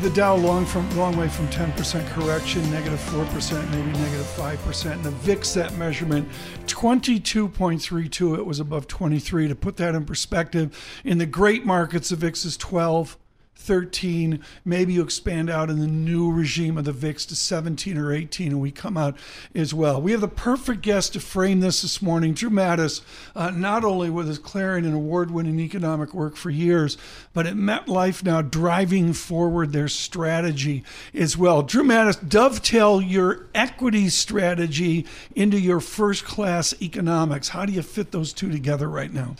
The Dow long from long way from 10% correction, negative 4%, maybe negative 5%. And the VIX, that measurement, 22.32. It was above 23. To put that in perspective, in the great markets, the VIX is 12. 13. Maybe you expand out in the new regime of the VIX to 17 or 18, and we come out as well. We have the perfect guest to frame this this morning. Drew Matus, uh, not only with his Clarion award winning economic work for years, but at MetLife now driving forward their strategy as well. Drew Matus, dovetail your equity strategy into your first class economics. How do you fit those two together right now?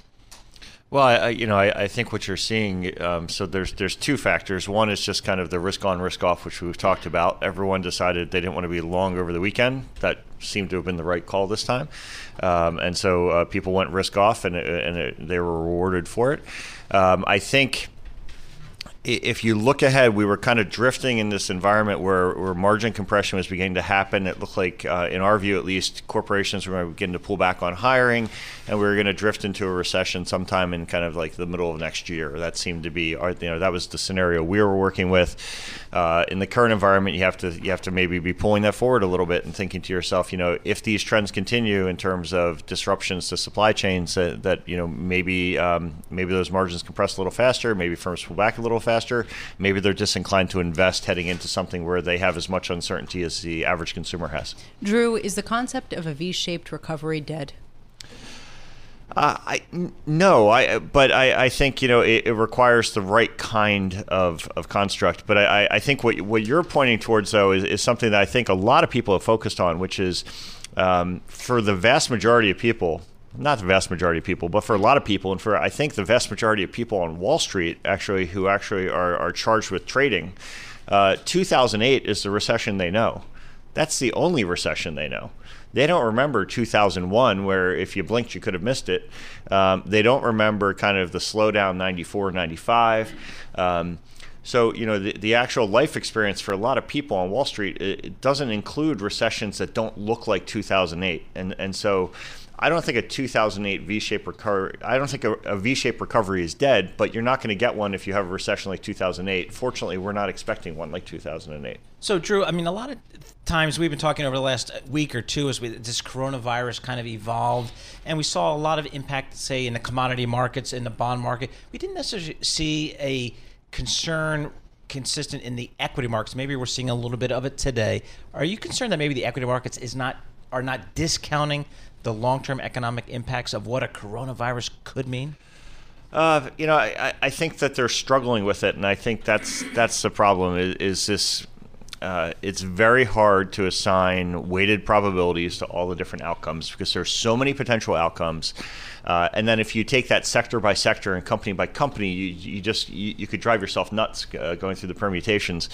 Well, I, you know, I, I, think what you're seeing. Um, so there's there's two factors. One is just kind of the risk on, risk off, which we've talked about. Everyone decided they didn't want to be long over the weekend. That seemed to have been the right call this time, um, and so uh, people went risk off, and and it, they were rewarded for it. Um, I think if you look ahead, we were kind of drifting in this environment where, where margin compression was beginning to happen. It looked like, uh, in our view at least, corporations were beginning to pull back on hiring, and we were going to drift into a recession sometime in kind of like the middle of next year. That seemed to be, our, you know, that was the scenario we were working with. Uh, in the current environment, you have to you have to maybe be pulling that forward a little bit and thinking to yourself, you know, if these trends continue in terms of disruptions to supply chains, that, that you know maybe um, maybe those margins compress a little faster, maybe firms pull back a little faster, maybe they're disinclined to invest heading into something where they have as much uncertainty as the average consumer has. Drew, is the concept of a V-shaped recovery dead? Uh, I no, I but I, I think you know it, it, requires the right kind of, of construct. But I, I think what what you're pointing towards though is, is something that I think a lot of people have focused on, which is um, for the vast majority of people, not the vast majority of people, but for a lot of people, and for I think the vast majority of people on Wall Street actually who actually are, are charged with trading, uh, 2008 is the recession they know. That's the only recession they know. They don't remember 2001, where if you blinked, you could have missed it. Um, they don't remember kind of the slowdown 94, 95. Um, so, you know, the, the actual life experience for a lot of people on Wall Street, it, it doesn't include recessions that don't look like 2008. And, and so I don't think a 2008 V-shaped recovery. I don't think a a V-shaped recovery is dead, but you're not going to get one if you have a recession like 2008. Fortunately, we're not expecting one like 2008. So, Drew, I mean, a lot of times we've been talking over the last week or two as we, this coronavirus kind of evolved, and we saw a lot of impact, say, in the commodity markets, in the bond market. We didn't necessarily see a concern consistent in the equity markets. Maybe we're seeing a little bit of it today. Are you concerned that maybe the equity markets is not are not discounting the long-term economic impacts of what a coronavirus could mean? Uh, you know, I, I think that they're struggling with it, and I think that's that's the problem. Is, is this uh, it's very hard to assign weighted probabilities to all the different outcomes because there's so many potential outcomes. Uh, and then if you take that sector by sector and company by company, you, you just you, you, could drive yourself nuts uh, going through the permutations.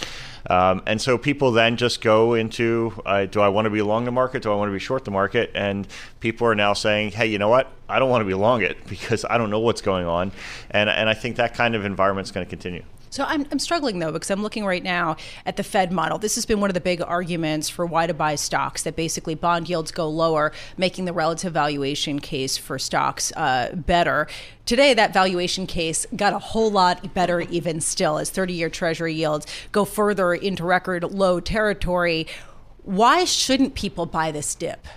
Um, and so people then just go into uh, do I want to be long the market? Do I want to be short the market? And people are now saying, hey, you know what? I don't want to be long it because I don't know what's going on. And, and I think that kind of environment is going to continue. So I'm, I'm struggling though because I'm looking right now at the Fed model. This has been one of the big arguments for why to buy stocks that basically bond yields go lower, making the relative valuation case for stocks uh, better. Today, that valuation case got a whole lot better, even still, as 30 year Treasury yields go further into record low territory. Why shouldn't people buy this dip?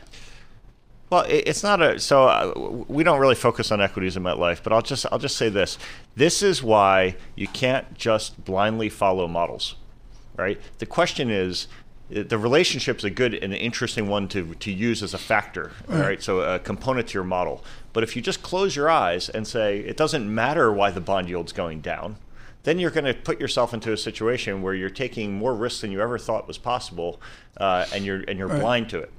Well, it's not a so uh, we don't really focus on equities in MetLife, but I'll just I'll just say this: this is why you can't just blindly follow models, right? The question is. The relationship is a good and interesting one to, to use as a factor, all right? So a component to your model. But if you just close your eyes and say it doesn't matter why the bond yield's going down, then you're going to put yourself into a situation where you're taking more risk than you ever thought was possible, uh, and you're and you're right. blind to it.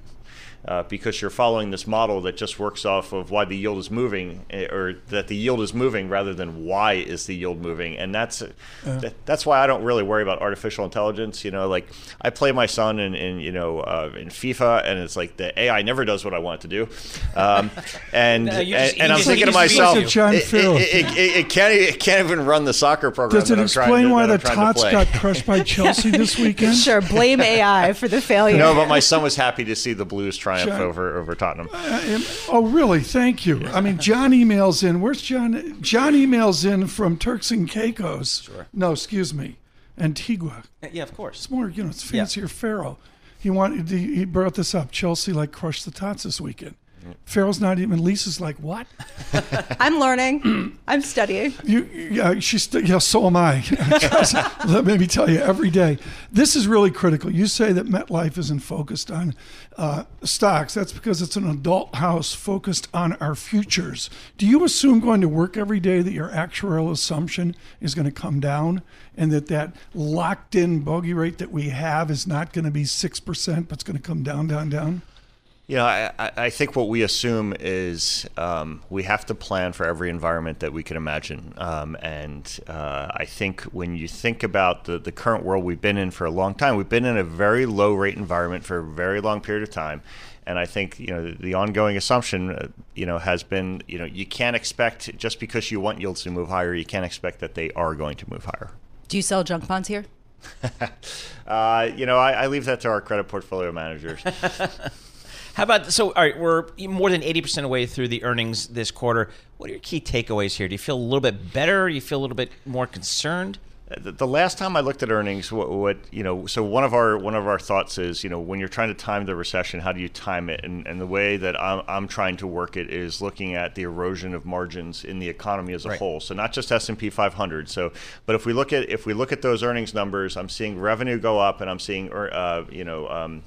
Uh, because you're following this model that just works off of why the yield is moving, eh, or that the yield is moving rather than why is the yield moving, and that's that, that's why I don't really worry about artificial intelligence. You know, like I play my son in, in you know uh, in FIFA, and it's like the AI never does what I want it to do, um, and No, you and, just- and you I'm thinking to myself, Like a John it, it, it, it, it can't it can't even run the soccer program. Does it that I'm trying explain to- why the I'm to Tots got crushed by Chelsea this weekend? Sure, blame AI for the failure. No, but my son was happy to see the Blues triumph Sure. over over Tottenham. Um, Oh, really? Thank you. I mean, John emails in. Where's John? John emails in from Turks and Caicos. Sure. No, excuse me, Antigua. Yeah, of course. It's more, you know, it's fancier Pharaoh. He wanted. He he brought this up. Chelsea like crushed the Tots this weekend. Pharaoh's not even. Lisa's like, what? I'm learning. I'm studying. You, yeah, she's yeah. So am I. Let me tell you, every day. This is really critical. You say that MetLife isn't focused on uh, stocks. That's because it's an adult house focused on our futures. Do you assume going to work every day that your actuarial assumption is going to come down, and that that locked-in bogey rate that we have is not going to be six percent, but it's going to come down, down, down? You know, I, I think what we assume is um, we have to plan for every environment that we can imagine. Um, and uh, I think when you think about the, the current world we've been in for a long time, we've been in a very low rate environment for a very long period of time. And I think you know the, the ongoing assumption, uh, you know, has been you know you can't expect just because you want yields to move higher, you can't expect that they are going to move higher. Do you sell junk bonds here? Uh, you know, I, I leave that to our credit portfolio managers. How about so? All right, we're more than eighty percent away through the earnings this quarter. What are your key takeaways here? Do you feel a little bit better? You feel a little bit more concerned? the the last time I looked at earnings, what, what you know, so one of our one of our thoughts is, you know, when you're trying to time the recession, how do you time it? And, and the way that I'm, I'm trying to work it is looking at the erosion of margins in the economy as a Right. whole. So not just S and P 500. So, but if we look at if we look at those earnings numbers, I'm seeing revenue go up, and I'm seeing, er- uh, you know. Um,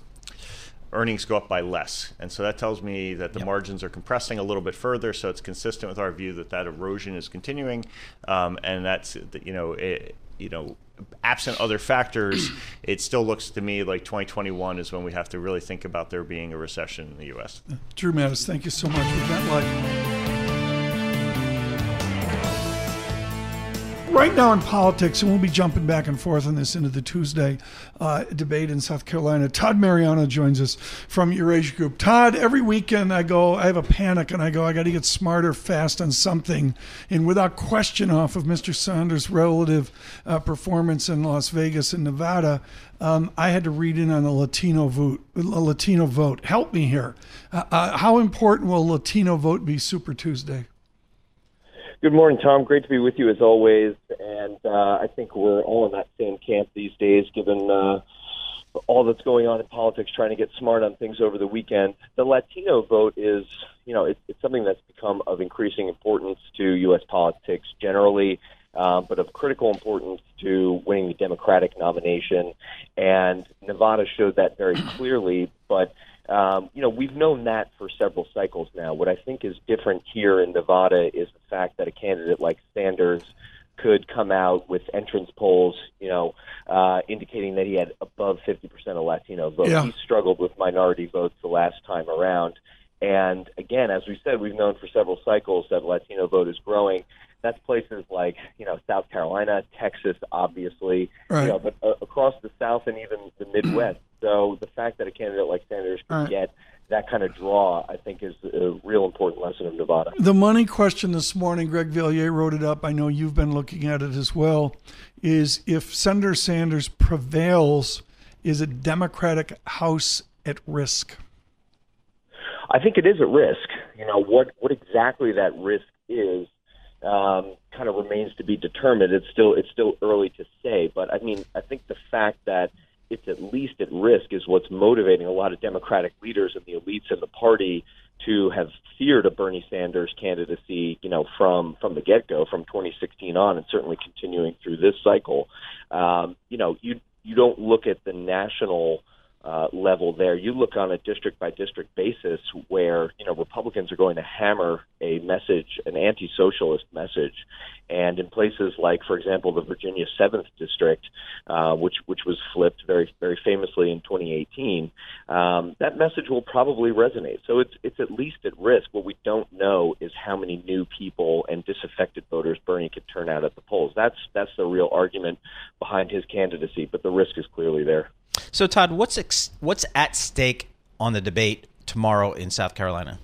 earnings go up by less. And so that tells me that the margins are compressing a little bit further. So it's consistent with our view that that erosion is continuing. Um, and that's, you know, it, you know, absent other factors, it still looks to me like 2021 is when we have to really think about there being a recession in the U.S. Drew Matus, thank you so much for that. Like. Right now in politics, and we'll be jumping back and forth on this into the Tuesday uh, debate in South Carolina. Todd Mariano joins us from Eurasia Group. Todd, every weekend I go, I have a panic, and I go, I got to get smarter fast on something, and without question, off of Mr. Sanders' relative uh, performance in Las Vegas and Nevada, um, I had to read in on the Latino vote. Latino vote. Help me here. Uh, uh, how important will Latino vote be Super Tuesday? Good morning, Tom. Great to be with you as always. And uh, I think we're all in that same camp these days, given uh, all that's going on in politics, trying to get smart on things over the weekend. The Latino vote is, you know, it, it's something that's become of increasing importance to U.S. politics generally, uh, but of critical importance to winning the Democratic nomination. And Nevada showed that very clearly. But um, you know, we've known that for several cycles now. What I think is different here in Nevada is the fact that a candidate like Sanders could come out with entrance polls, you know, uh, indicating that he had above 50% of Latino votes. Yeah. He struggled with minority votes the last time around. And again, as we said, we've known for several cycles that Latino vote is growing. That's places like, you know, South Carolina, Texas, obviously, Right. you know, but uh, across the South and even the Midwest. So the fact that a candidate like Sanders could Right. get that kind of draw, I think, is a real important lesson of Nevada. The money question this morning, Greg Valliere wrote it up. I know you've been looking at it as well. Is if Senator Sanders prevails, is a Democratic House at risk? I think it is at risk. You know what what exactly that risk is um, kind of remains to be determined. It's still it's still early to say, but I mean I think the fact that it's at least at risk is what's motivating a lot of Democratic leaders and the elites in the party to have feared a Bernie Sanders candidacy, you know, from from the get go, from 2016 on, and certainly continuing through this cycle. Um, you know, you you don't look at the national uh, level there. You look on a district by district basis where you know Republicans are going to hammer a message, an anti-socialist message, and in places like, for example, the Virginia Seventh District, uh, which which was flipped very very famously in 2018, um, that message will probably resonate. So it's it's at least at risk. What we don't know is how many new people and disaffected voters Bernie could turn out at the polls. That's that's the real argument behind his candidacy, but the risk is clearly there. So, Todd, what's ex- what's at stake on the debate tomorrow in South Carolina?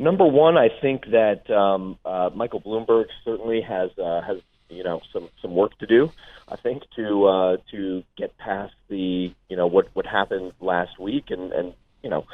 Number one, I think that um, uh, Michael Bloomberg certainly has uh, has you know some some work to do. I think to uh, to get past the you know what what happened last week and and you know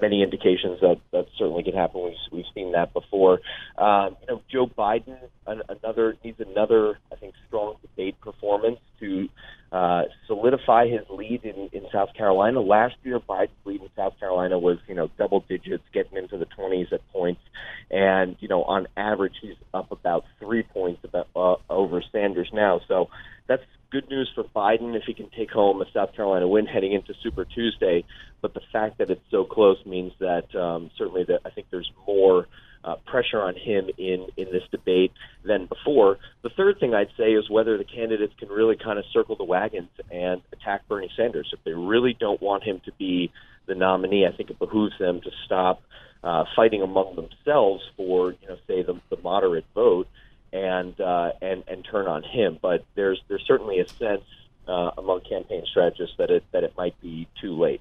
many indications that that certainly can happen. We've we've seen that before. Um, you know, Joe Biden an, another needs another I think strong debate performance to uh, solidify his lead in, in South Carolina. Last year, Biden's lead in South Carolina was, you know, double digits, getting into the 20s at points. And, you know, on average, he's up about three points about, uh, over Sanders now. So that's good news for Biden if he can take home a South Carolina win heading into Super Tuesday. But the fact that it's so close means that um, certainly that I think there's more uh, pressure on him in in this debate than before. The third thing I'd say is whether the candidates can really kind of circle the wagons and attack Bernie Sanders. If they really don't want him to be the nominee, I think it behooves them to stop uh, fighting among themselves for you know say the, the moderate vote and uh, and and turn on him. But there's there's certainly a sense uh, among campaign strategists that it that it might be too late.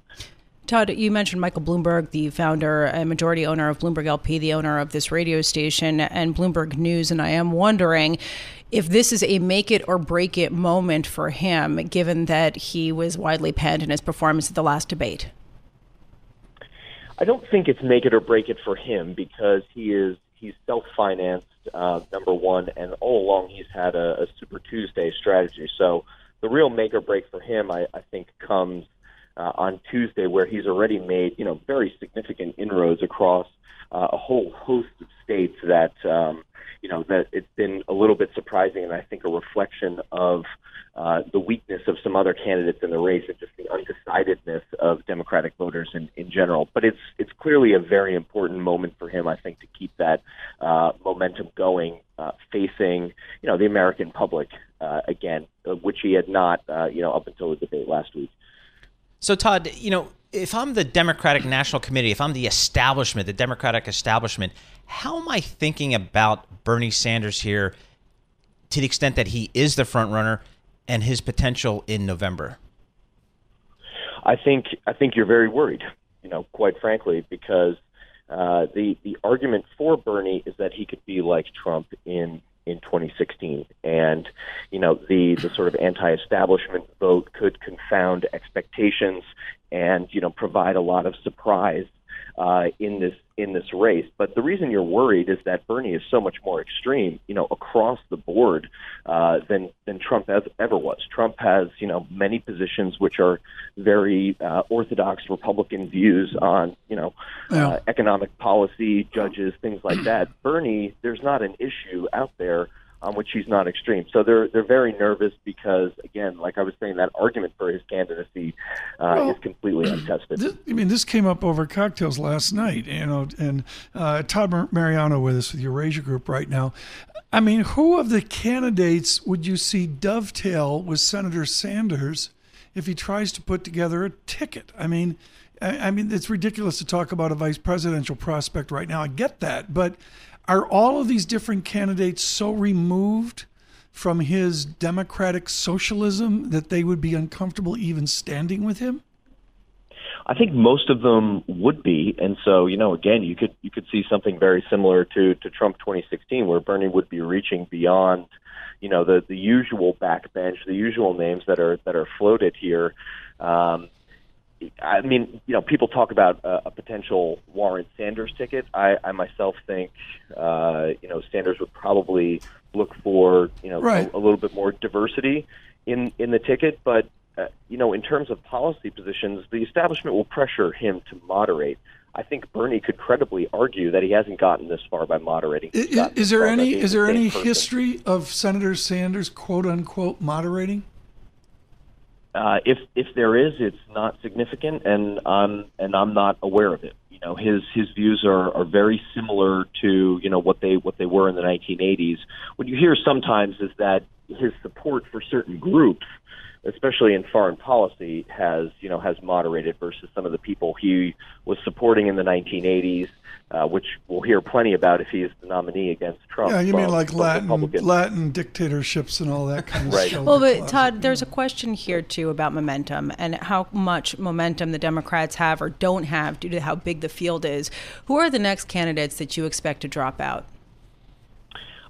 Todd, you mentioned Michael Bloomberg, the founder and majority owner of Bloomberg LP, the owner of this radio station and Bloomberg News. And I am wondering if this is a make it or break it moment for him, given that he was widely panned in his performance at the last debate. I don't think it's make it or break it for him because he is he's self financed, uh, number one, and all along he's had a, a Super Tuesday strategy. So the real make or break for him, I, I think, comes uh, on Tuesday, where he's already made you know very significant inroads across uh, a whole host of states that um, you know that it's been a little bit surprising, and I think a reflection of uh, the weakness of some other candidates in the race and just the undecidedness of Democratic voters in, in general. But it's it's clearly a very important moment for him, I think, to keep that uh, momentum going, uh, facing you know the American public uh, again, uh, which he had not uh, you know up until the debate last week. So, Todd, you know, if I'm the Democratic National Committee, if I'm the establishment, the Democratic establishment, how am I thinking about Bernie Sanders here to the extent that he is the front runner and his potential in November? I think I think you're very worried, you know, quite frankly, because uh, the the argument for Bernie is that he could be like Trump in in 2016, and you know the the sort of anti-establishment vote could confound expectations and you know provide a lot of surprise uh, in this in this race. But the reason you're worried is that Bernie is so much more extreme, you know, across the board uh, than than Trump has, ever was. Trump has, you know, many positions which are very uh, orthodox Republican views on, you know, yeah. uh, economic policy, judges, things like that. Bernie, there's not an issue out there on which he's not extreme. So they're they're very nervous because again, like I was saying, that argument for his candidacy uh, well, is completely untested. This, I mean, this came up over cocktails last night, you know, and uh, Todd Mariano with us with Eurasia Group right now. I mean, who of the candidates would you see dovetail with Senator Sanders if he tries to put together a ticket? I mean. I mean, it's ridiculous to talk about a vice presidential prospect right now. I get that, but are all of these different candidates so removed from his democratic socialism that they would be uncomfortable even standing with him? I think most of them would be, and so you know, again, you could you could see something very similar to to Trump 2016, where Bernie would be reaching beyond, you know, the the usual backbench, the usual names that are that are floated here, um, I mean, you know, people talk about a, a potential Warren Sanders ticket. I, I myself think, uh, you know, Sanders would probably look for, you know, right. a, a little bit more diversity in in the ticket. But uh, you know, in terms of policy positions, the establishment will pressure him to moderate. I think Bernie could credibly argue that he hasn't gotten this far by moderating. Is, is there any is there any person. history of Senator Sanders quote unquote moderating? Uh, if if there is, it's not significant, and um, and I'm not aware of it. You know, his his views are, are very similar to you know what they what they were in the 1980s. What you hear sometimes is that his support for certain groups especially in foreign policy, has you know has moderated versus some of the people he was supporting in the 1980s, uh, which we'll hear plenty about if he is the nominee against Trump. Yeah, you mean like Latin Latin dictatorships and all that kind of right. stuff. Well, but Todd, there's a question here too about momentum and how much momentum the Democrats have or don't have due to how big the field is. Who are the next candidates that you expect to drop out?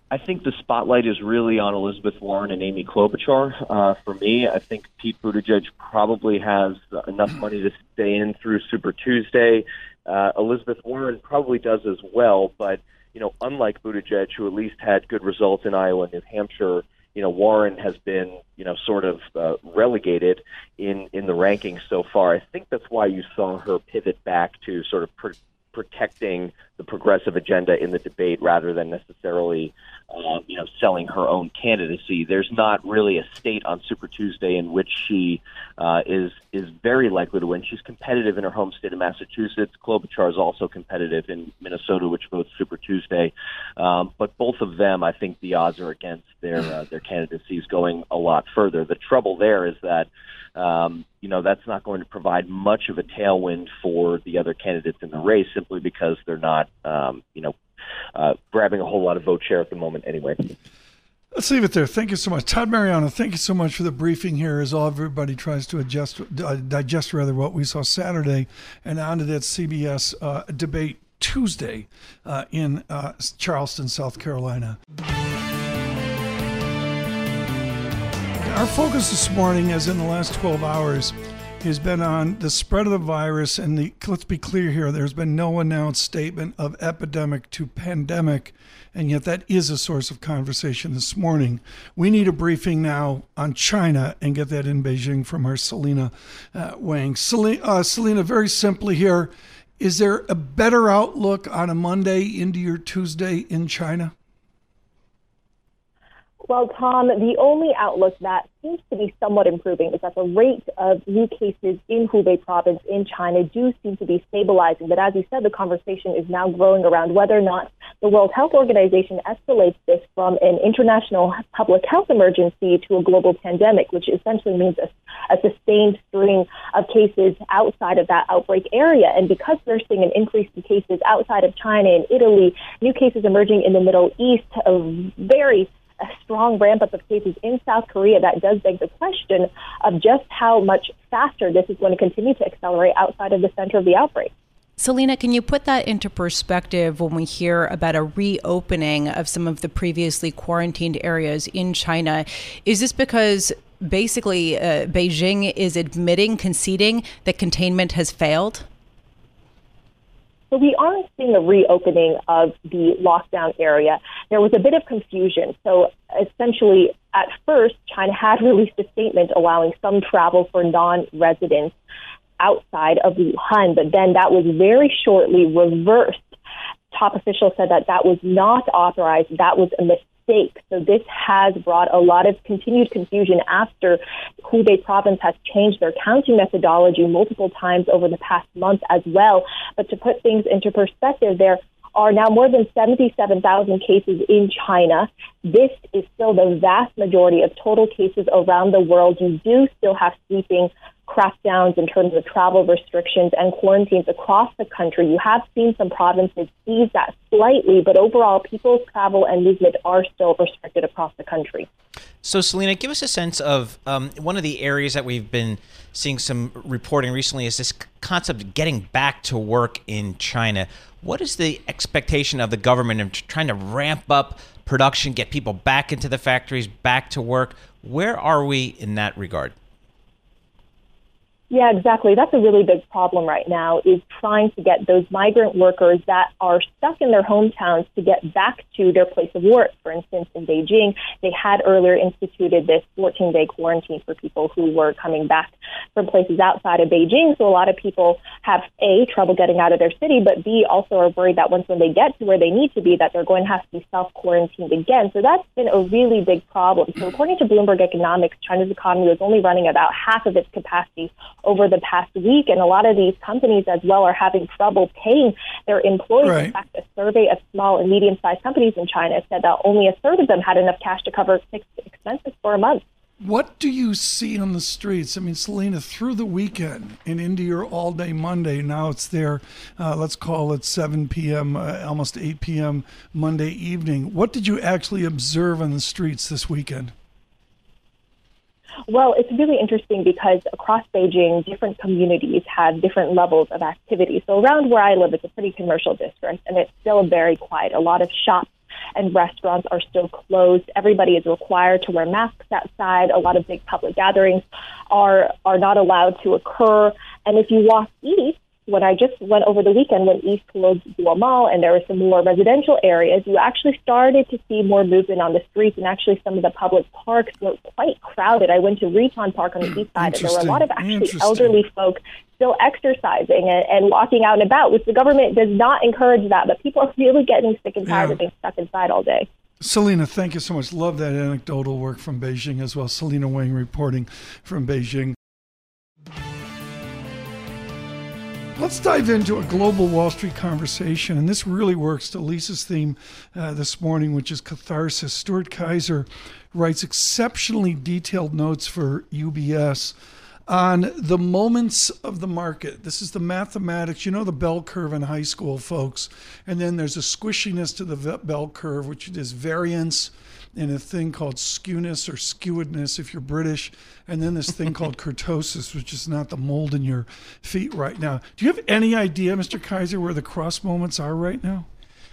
I think the spotlight is really on Elizabeth Warren and Amy Klobuchar. Uh, for me, I think Pete Buttigieg probably has enough money to stay in through Super Tuesday. Uh, Elizabeth Warren probably does as well, but you know, unlike Buttigieg, who at least had good results in Iowa and New Hampshire, you know, Warren has been you know sort of uh, relegated in in the rankings so far. I think that's why you saw her pivot back to sort of. Pr- protecting the progressive agenda in the debate rather than necessarily, uh, you know, selling her own candidacy. There's not really a state on Super Tuesday in which she uh, is is very likely to win. She's competitive in her home state of Massachusetts. Klobuchar is also competitive in Minnesota, which votes Super Tuesday. Um, but both of them, I think, the odds are against their uh, their candidacies going a lot further. The trouble there is that um, you know, that's not going to provide much of a tailwind for the other candidates in the race simply because they're not, um, you know, uh, grabbing a whole lot of vote share at the moment anyway. Let's leave it there. Thank you so much. Todd Mariano, thank you so much for the briefing here as all everybody tries to adjust, uh, digest rather what we saw Saturday and on to that CBS uh, debate Tuesday uh, in uh, Charleston, South Carolina. Our focus this morning, as in the last 12 hours, has been on the spread of the virus. And the, let's be clear here there's been no announced statement of epidemic to pandemic. And yet, that is a source of conversation this morning. We need a briefing now on China and get that in Beijing from our Selina uh, Wang. Selina, uh, Selina, very simply here is there a better outlook on a Monday into your Tuesday in China? Well, Tom, the only outlook that seems to be somewhat improving is that the rate of new cases in Hubei province in China do seem to be stabilizing. But as you said, the conversation is now growing around whether or not the World Health Organization escalates this from an international public health emergency to a global pandemic, which essentially means a, a sustained string of cases outside of that outbreak area. And because we're seeing an increase in cases outside of China and Italy, new cases emerging in the Middle East, a very a strong ramp up of cases in South Korea, that does beg the question of just how much faster this is going to continue to accelerate outside of the center of the outbreak. Selina, can you put that into perspective when we hear about a reopening of some of the previously quarantined areas in China? Is this because basically uh, Beijing is admitting, conceding that containment has failed? So we aren't seeing a reopening of the lockdown area. There was a bit of confusion. So essentially, at first, China had released a statement allowing some travel for non-residents outside of Wuhan, but then that was very shortly reversed. Top officials said that that was not authorized. That was a mistake stake. So this has brought a lot of continued confusion after Hubei province has changed their counting methodology multiple times over the past month as well. But to put things into perspective, there are now more than 77,000 cases in China. This is still the vast majority of total cases around the world. You do still have sweeping crackdowns in terms of travel restrictions and quarantines across the country. You have seen some provinces ease that slightly, but overall, people's travel and movement are still restricted across the country. So, Selina, give us a sense of um, one of the areas that we've been seeing some reporting recently is this concept of getting back to work in China. What is the expectation of the government in trying to ramp up production, get people back into the factories, back to work? Where are we in that regard? Yeah, exactly. That's a really big problem right now is trying to get those migrant workers that are stuck in their hometowns to get back to their place of work. For instance, in Beijing, they had earlier instituted this 14 day quarantine for people who were coming back from places outside of Beijing. So a lot of people have A, trouble getting out of their city, but B, also are worried that once when they get to where they need to be, that they're going to have to be self quarantined again. So that's been a really big problem. So according to Bloomberg Economics, China's economy was only running about half of its capacity over the past week, and a lot of these companies as well are having trouble paying their employees. Right. In fact, a survey of small and medium-sized companies in China said that only a third of them had enough cash to cover fixed expenses for a month. What do you see on the streets? I mean, Selina, through the weekend and into your all day Monday, now it's there, uh, let's call it 7 p.m., uh, almost 8 p.m. Monday evening. What did you actually observe on the streets this weekend? Well, it's really interesting because across Beijing, different communities have different levels of activity. So around where I live, it's a pretty commercial district, and it's still very quiet. A lot of shops and restaurants are still closed. Everybody is required to wear masks outside. A lot of big public gatherings are are not allowed to occur. And if you walk east, when I just went over the weekend, went east towards Mall, and there were some more residential areas, you actually started to see more movement on the streets, and actually some of the public parks were quite crowded. I went to Ritan Park on the east side, and there were a lot of actually elderly folk still exercising and, and walking out and about, which the government does not encourage that, but people are really getting sick and tired Yeah. of being stuck inside all day. Selina, thank you so much. Love that anecdotal work from Beijing as well. Selina Wang reporting from Beijing. Let's dive into a global Wall Street conversation, and this really works to Lisa's theme uh, this morning, which is catharsis. Stuart Kaiser writes exceptionally detailed notes for UBS on the moments of the market. This is the mathematics, you know, the bell curve in high school, folks. And then there's a squishiness to the bell curve, which is variance and a thing called skewness or skewedness if you're British, and then this thing called kurtosis, which is not the mold in your feet right now. Do you have any idea, Mr. Kaiser, where the cross moments are right now?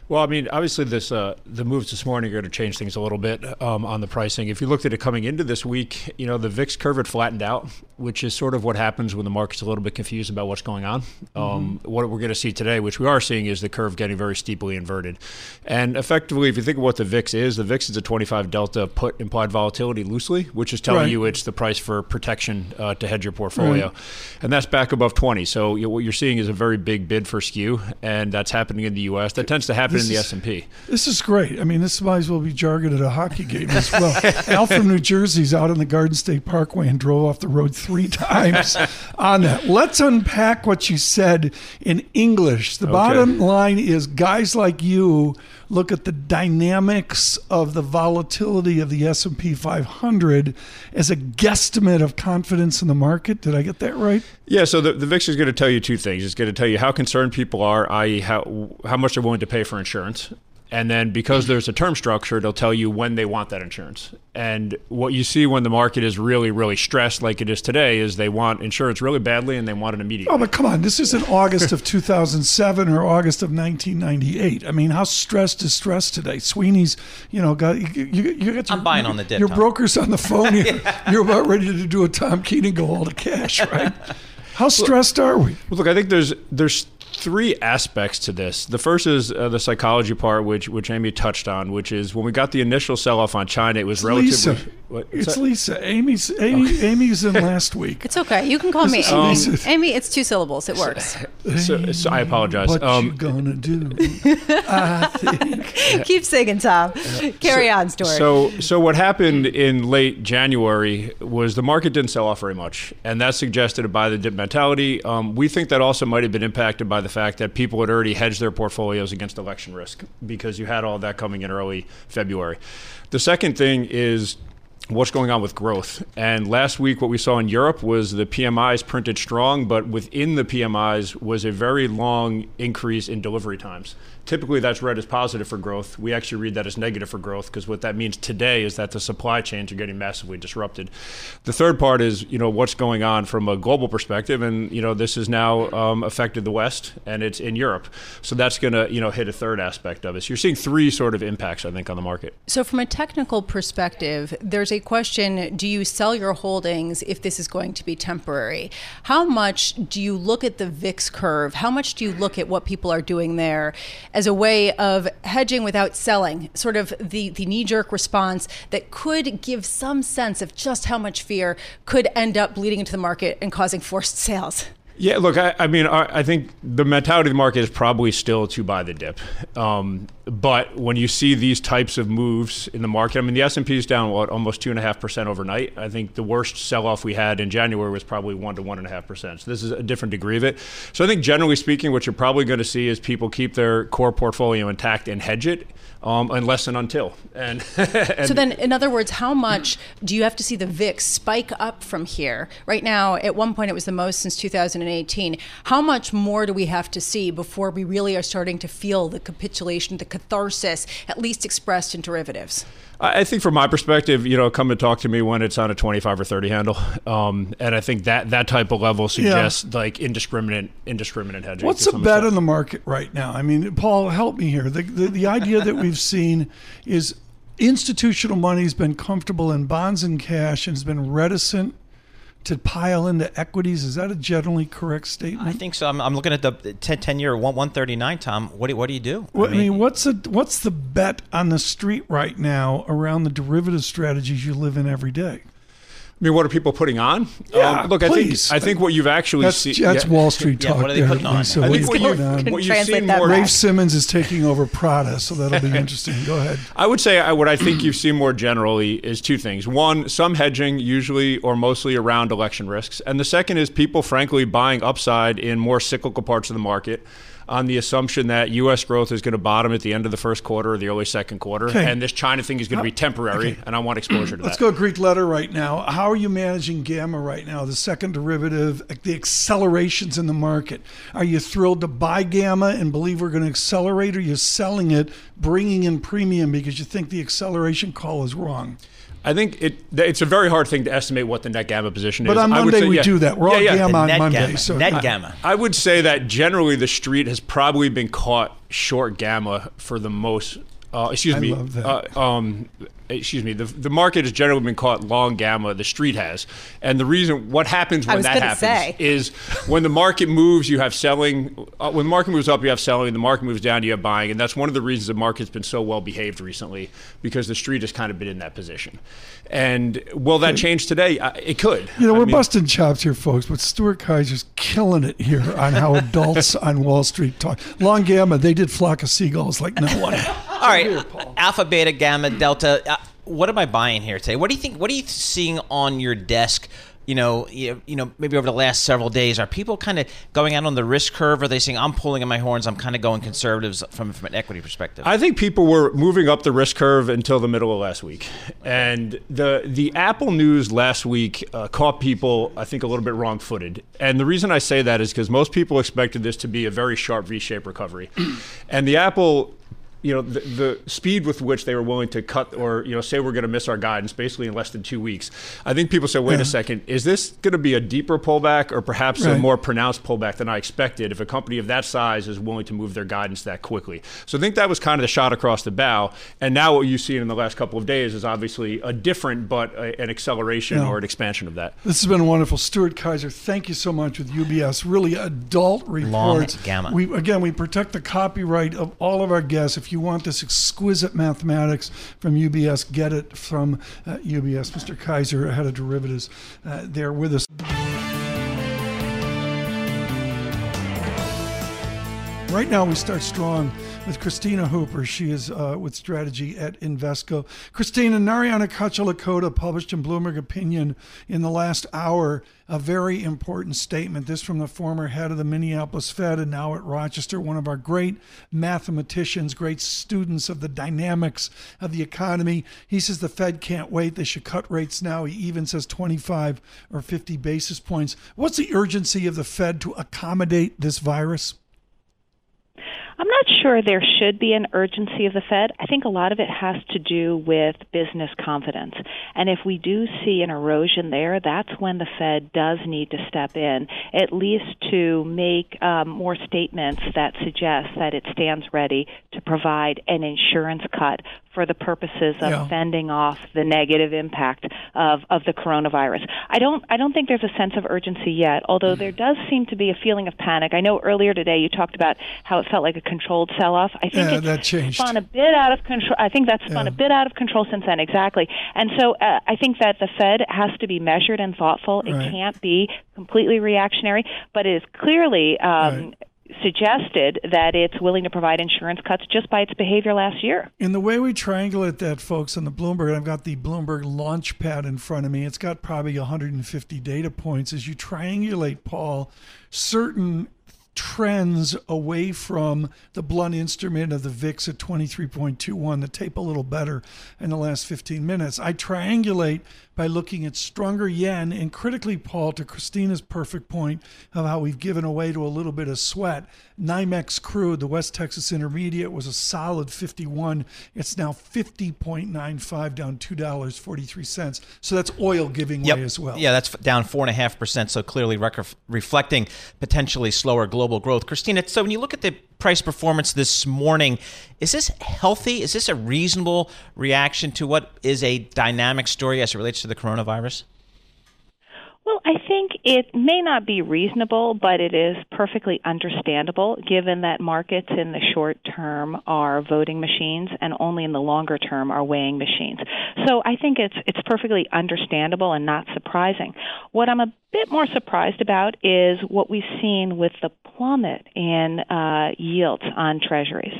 Well, I mean, obviously, this uh, the moves this morning are going to change things a little bit um, on the pricing. If you looked at it coming into this week, you know, the VIX curve had flattened out, which is sort of what happens when the market's a little bit confused about what's going on. Um, what we're going to see today, which we are seeing, is the curve getting very steeply inverted. And effectively, if you think of what the VIX is, the VIX is a 25 delta put implied volatility loosely, which is telling Right. you it's the price for protection uh, to hedge your portfolio, Right. and that's back above 20. So you know, what you're seeing is a very big bid for skew, and that's happening in the U.S. That tends to happen This in the is- S&P. This is great. I mean, this might as well be jargon at a hockey game as well. Al from New Jersey's out on the Garden State Parkway and drove off the road three times on that. Let's unpack what you said in English. The bottom line is guys like you look at the dynamics of the volatility of the S&P 500 as a guesstimate of confidence in the market. Did I get that right? Yeah, so the, the VIX is going to tell you two things. It's going to tell you how concerned people are, i.e., how how much they're willing to pay for insurance, and then because there's a term structure, it'll tell you when they want that insurance. And what you see when the market is really, really stressed, like it is today, is they want insurance really badly and they want it immediately. Oh, but come on. This isn't August of 2007 or August of 1998. I mean, how stressed is stress today? Sweeney's, you know, got you, you, you got your, I'm buying on the dip, Your Tom. broker's on the phone. You're, you're about ready to do a Tom Keating go all to cash, right? How stressed are we? Well, look, I think there's there's three aspects to this. The first is uh, the psychology part, which which Amy touched on, which is when we got the initial sell off on China, it was relatively. Lisa. What- It's so- Lisa. Amy's Amy, Amy's in last week. It's okay. You can call me Amy. Lisa. Amy, it's two syllables. It works. so, so I apologize. What you Um, gonna do? I think. Keep singing, Tom. Carry on, story. So, so what happened in late January was the market didn't sell off very much, and that's suggested by the dip mentality. Um, we think that also might have been impacted by the fact that people had already hedged their portfolios against election risk because you had all that coming in early February. The second thing is what's going on with growth. And last week, what we saw in Europe was the PMIs printed strong, but within the PMIs was a very long increase in delivery times. Typically, that's read as positive for growth. We actually read that as negative for growth because what that means today is that the supply chains are getting massively disrupted. The third part is, you know, what's going on from a global perspective, and you know, this has now um, affected the West and it's in Europe. So that's going to, you know, hit a third aspect of it. You're seeing three sort of impacts, I think, on the market. So, from a technical perspective, there's a question do you sell your holdings if this is going to be temporary? How much do you look at the VIX curve? How much do you look at what people are doing there as a way of hedging without selling? Sort of the, the knee jerk response that could give some sense of just how much fear could end up bleeding into the market and causing forced sales. Yeah, look, I, I mean, I, I, think the mentality of the market is probably still to buy the dip. Um, but when you see these types of moves in the market, I mean, the S and P is down what almost two and a half percent overnight. I think the worst sell-off we had in January was probably one to one and a half percent. So this is a different degree of it. So I think generally speaking, what you're probably going to see is people keep their core portfolio intact and hedge it um, unless and until. And, and, so then, in other words, how much do you have to see the VIX spike up from here? Right now, at one point, it was the most since 2018. How much more do we have to see before we really are starting to feel the capitulation, the catharsis, at least expressed in derivatives? I think from my perspective, you know, come and talk to me when it's on a 25 or 30 handle. Um, and I think that that type of level suggests yeah. like indiscriminate indiscriminate hedging. What's the bet in the market right now? I mean, Paul, help me here. The, the, the idea that we've seen is institutional money's been comfortable in bonds and cash and has been reticent to pile into equities. Is that a generally correct statement? I think so. I'm, I'm looking at the 10, 10 year 139, Tom. What do, what do you do? Well, I, mean, I mean, what's, a, what's the bet on the street right now around the derivative strategies you live in every day? I mean, what are people putting on? Yeah, um, look, please. I think I think what you've actually that's, seen. That's yeah. Wall Street talk. Yeah, what are they there, putting on? So I think what, you, you, what you've seen more. Raf Simons is taking over Prada, so that'll be interesting. Go ahead. I would say what I think you've seen more generally is two things. One, some hedging, usually or mostly around election risks, and the second is people, frankly, buying upside in more cyclical parts of the market on the assumption that U.S. growth is going to bottom at the end of the first quarter or the early second quarter, okay. and this China thing is going to be temporary, okay. and I want exposure to Let's that. Let's go Greek letter right now. How are you managing gamma right now, the second derivative, the accelerations in the market? Are you thrilled to buy gamma and believe we're going to accelerate, or are you selling it, bringing in premium because you think the acceleration call is wrong? I think it it's a very hard thing to estimate what the net gamma position but is. But on Monday say, we yeah, do that. We're yeah, all yeah. gamma on net Monday. Gamma. So net I, gamma. I would say that generally the street has probably been caught short gamma for the most. Uh, excuse I me. Uh, um, excuse me, the, the market has generally been caught long gamma. The street has, and the reason what happens when that happens say. is when the market moves, you have selling. Uh, when the market moves up, you have selling. The market moves down, you have buying, and that's one of the reasons the market's been so well behaved recently because the street has kind of been in that position. And will that change today? Uh, it could. You know, I we're mean, busting chops here, folks, but Stuart Kaiser's killing it here on how adults on Wall Street talk. Long gamma, they did flock of seagulls like no one. All right, here, alpha, beta, gamma, delta. Uh, what am I buying here today? What do you think? What are you seeing on your desk? You know, you, you know, maybe over the last several days, are people kind of going out on the risk curve? Or are they saying I'm pulling in my horns? I'm kind of going conservatives from from an equity perspective. I think people were moving up the risk curve until the middle of last week, and the the Apple news last week uh, caught people, I think, a little bit wrong-footed. And the reason I say that is because most people expected this to be a very sharp V-shaped recovery, and the Apple you know the, the, speed with which they were willing to cut or you know say we're going to miss our guidance basically in less than two weeks. I think people said, wait yeah. a second, is this going to be a deeper pullback or perhaps right. a more pronounced pullback than I expected? If a company of that size is willing to move their guidance that quickly, so I think that was kind of the shot across the bow. And now what you've seen in the last couple of days is obviously a different but a, an acceleration yeah. or an expansion of that. This has been wonderful, Stuart Kaiser. Thank you so much with UBS. Really adult reports. Long gamma. We again we protect the copyright of all of our guests. If you want this exquisite mathematics from UBS. Get it from uh, UBS. Mr. Kaiser, head of derivatives, uh, there with us. Right now, we start strong with Kristina Hooper. She is uh, with strategy at Invesco. Kristina, Narayana Kocherlakota published in Bloomberg Opinion in the last hour a very important statement. This from the former head of the Minneapolis Fed and now at Rochester, one of our great mathematicians, great students of the dynamics of the economy. He says the Fed can't wait. They should cut rates now. He even says 25 or 50 basis points. What's the urgency of the Fed to accommodate this virus? I'm not sure there should be an urgency of the Fed. I think a lot of it has to do with business confidence. And if we do see an erosion there, that's when the Fed does need to step in, at least to make um, more statements that suggest that it stands ready to provide an insurance cut for the purposes of yeah. fending off the negative impact of, of the coronavirus. I don't I don't think there's a sense of urgency yet, although there does seem to be a feeling of panic. I know earlier today you talked about how it felt like a controlled sell-off. I think yeah, it's that changed. spun a bit out of control. I think that's spun yeah. a bit out of control since then. Exactly. And so uh, I think that the Fed has to be measured and thoughtful. It right. can't be completely reactionary, but it is clearly. Um, right suggested that it's willing to provide insurance cuts just by its behavior last year. In the way we triangulate that, folks, on the Bloomberg, I've got the Bloomberg Launchpad in front of me. It's got probably 150 data points. As you triangulate, Paul, certain trends away from the blunt instrument of the VIX at 23.21, the tape a little better in the last 15 minutes. I triangulate by looking at stronger yen and critically, Paul, to Kristina's perfect point of how we've given away to a little bit of sweat. NYMEX crude, the West Texas Intermediate, was a solid 51. It's now 50.95, down $2.43. So that's oil giving yep. way as well. Yeah, that's down 4.5%. So clearly rec- reflecting potentially slower global growth. Christina, so when you look at the price performance this morning, is this healthy? Is this a reasonable reaction to what is a dynamic story as it relates to the coronavirus? Well, I think it may not be reasonable, but it is perfectly understandable given that markets in the short term are voting machines and only in the longer term are weighing machines. So I think it's it's perfectly understandable and not surprising. What I'm a bit more surprised about is what we've seen with the plummet in uh, yields on treasuries.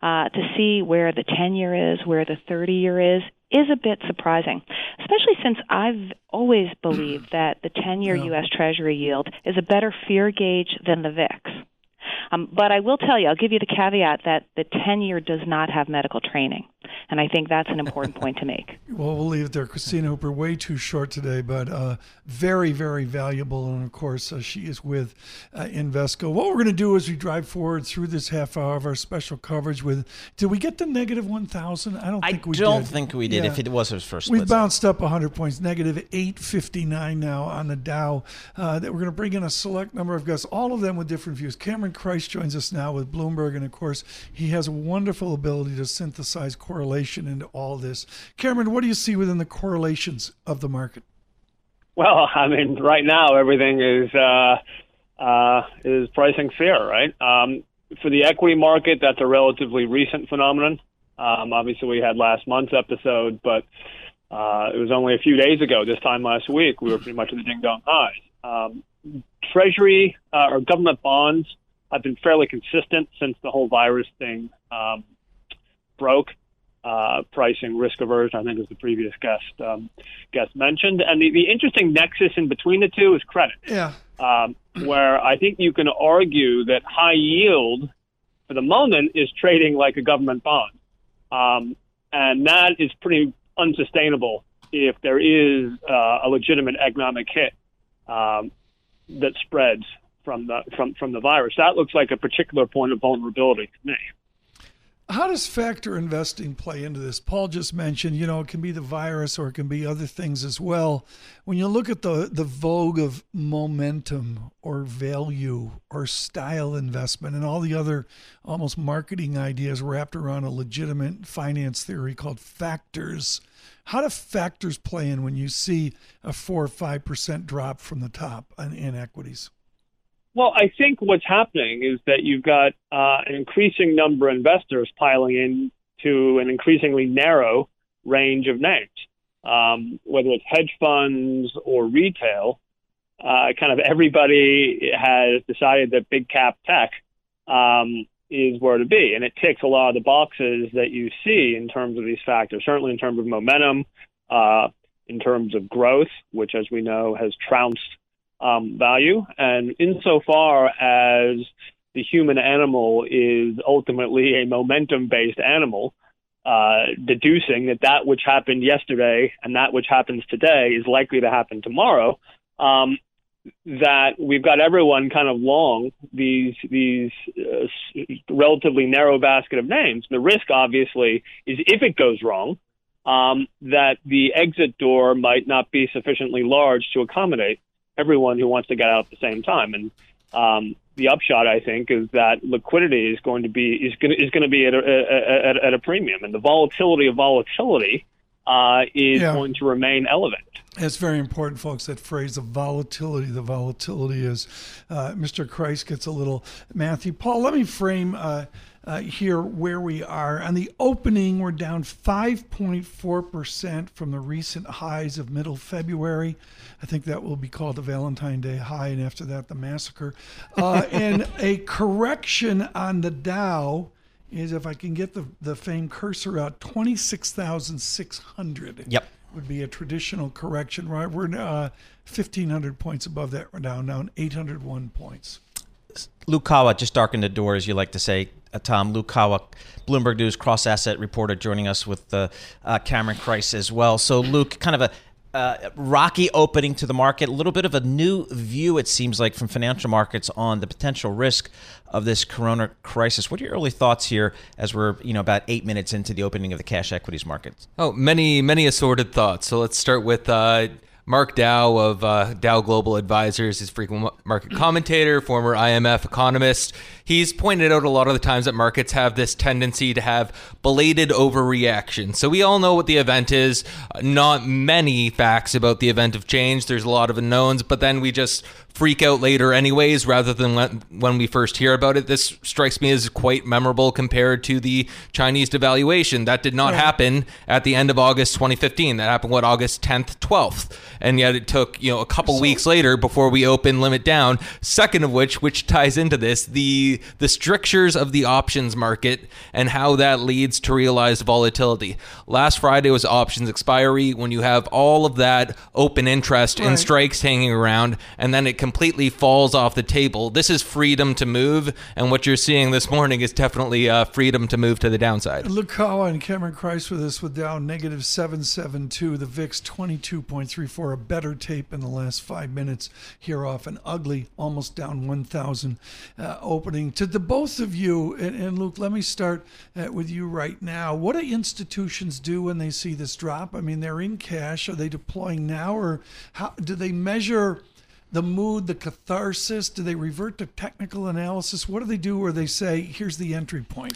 Uh, to see where the 10 year is, where the 30 year is, is a bit surprising, especially since I've always believed that the 10 year yeah. U.S. Treasury yield is a better fear gauge than the VIX. Um, but I will tell you, I'll give you the caveat that the 10 year does not have medical training. And I think that's an important point to make. Well, we'll leave it there. Kristina Hooper, way too short today, but uh, very, very valuable. And of course, uh, she is with uh, Invesco. What we're going to do is we drive forward through this half hour of our special coverage with. Did we get the negative 1,000? I don't think I we don't did. think we did. Yeah. If it was our first, we bounced up 100 points, negative 859 now on the Dow. Uh, that we're going to bring in a select number of guests, all of them with different views. Cameron Joins us now with Bloomberg, and of course, he has a wonderful ability to synthesize correlation into all this. Cameron, what do you see within the correlations of the market? Well, I mean, right now everything is uh, uh, is pricing fear, right? Um, for the equity market, that's a relatively recent phenomenon. Um, obviously, we had last month's episode, but uh, it was only a few days ago. This time last week, we were pretty much in the ding dong highs. Um, Treasury uh, or government bonds have been fairly consistent since the whole virus thing um, broke. Uh, pricing risk aversion, I think, as the previous guest um, guest mentioned. And the, the interesting nexus in between the two is credit. Yeah. Um, where I think you can argue that high yield, for the moment, is trading like a government bond, um, and that is pretty unsustainable if there is uh, a legitimate economic hit um, that spreads from the from from the virus. That looks like a particular point of vulnerability to me. How does factor investing play into this? Paul just mentioned, you know, it can be the virus or it can be other things as well. When you look at the the vogue of momentum or value or style investment and all the other almost marketing ideas wrapped around a legitimate finance theory called factors, how do factors play in when you see a four or five percent drop from the top in, in equities? Well, I think what's happening is that you've got uh, an increasing number of investors piling in to an increasingly narrow range of names, um, whether it's hedge funds or retail. Uh, kind of everybody has decided that big cap tech um, is where to be, and it ticks a lot of the boxes that you see in terms of these factors. Certainly, in terms of momentum, uh, in terms of growth, which, as we know, has trounced um, value. And insofar as the human animal is ultimately a momentum based animal, uh, deducing that that which happened yesterday and that which happens today is likely to happen tomorrow, um, that we've got everyone kind of long these these uh, relatively narrow basket of names. The risk, obviously, is if it goes wrong, um, that the exit door might not be sufficiently large to accommodate everyone who wants to get out at the same time. And um, the upshot, I think, is that liquidity is going to be is going is going to be at a, at, at a premium, and the volatility of volatility uh, is yeah. going to remain elevated. That's very important, folks. That phrase of volatility. The volatility is. Uh, Mr. Crise gets a little Matthew Paul. Let me frame. Uh, uh, here where we are. On the opening, we're down 5.4% from the recent highs of middle February. I think that will be called the Valentine Day high, and after that, the massacre. Uh, and a correction on the Dow is, if I can get the, the famed cursor out, 26,600. Yep. Would be a traditional correction, right? We're uh, 1,500 points above that. We're down, down 801 points. Luke Kawa just darkened the door, as you like to say. Uh, Tom Luke Kawa, Bloomberg News cross asset reporter, joining us with uh, uh, Cameron Crise as well. So, Luke, kind of a uh, rocky opening to the market, a little bit of a new view, it seems like, from financial markets on the potential risk of this corona crisis. What are your early thoughts here as we're, you know, about eight minutes into the opening of the cash equities markets? Oh, many, many assorted thoughts. So let's start with uh, Mark Dow of uh, Dow Global Advisors, his frequent market commentator, former IMF economist. He's pointed out a lot of the times that markets have this tendency to have belated overreaction. So we all know what the event is. Not many facts about the event have changed. There's a lot of unknowns, but then we just freak out later anyways rather than when, when we first hear about it this strikes me as quite memorable compared to the chinese devaluation that did not right. happen at the end of august 2015 that happened what august 10th 12th and yet it took you know a couple so, weeks later before we opened limit down second of which which ties into this the the strictures of the options market and how that leads to realized volatility last friday was options expiry when you have all of that open interest right. in strikes hanging around and then it completely falls off the table. This is freedom to move, and what you're seeing this morning is definitely uh, freedom to move to the downside. Luke Kawa and Cameron Crise with us with down negative 772, the VIX 22.34, a better tape in the last five minutes here off an ugly, almost down 1,000 uh, opening. To the both of you, and, and Luke, let me start uh, with you right now. What do institutions do when they see this drop? I mean, they're in cash. Are they deploying now, or how do they measure? the mood, the catharsis? Do they revert to technical analysis? What do they do where they say, here's the entry point?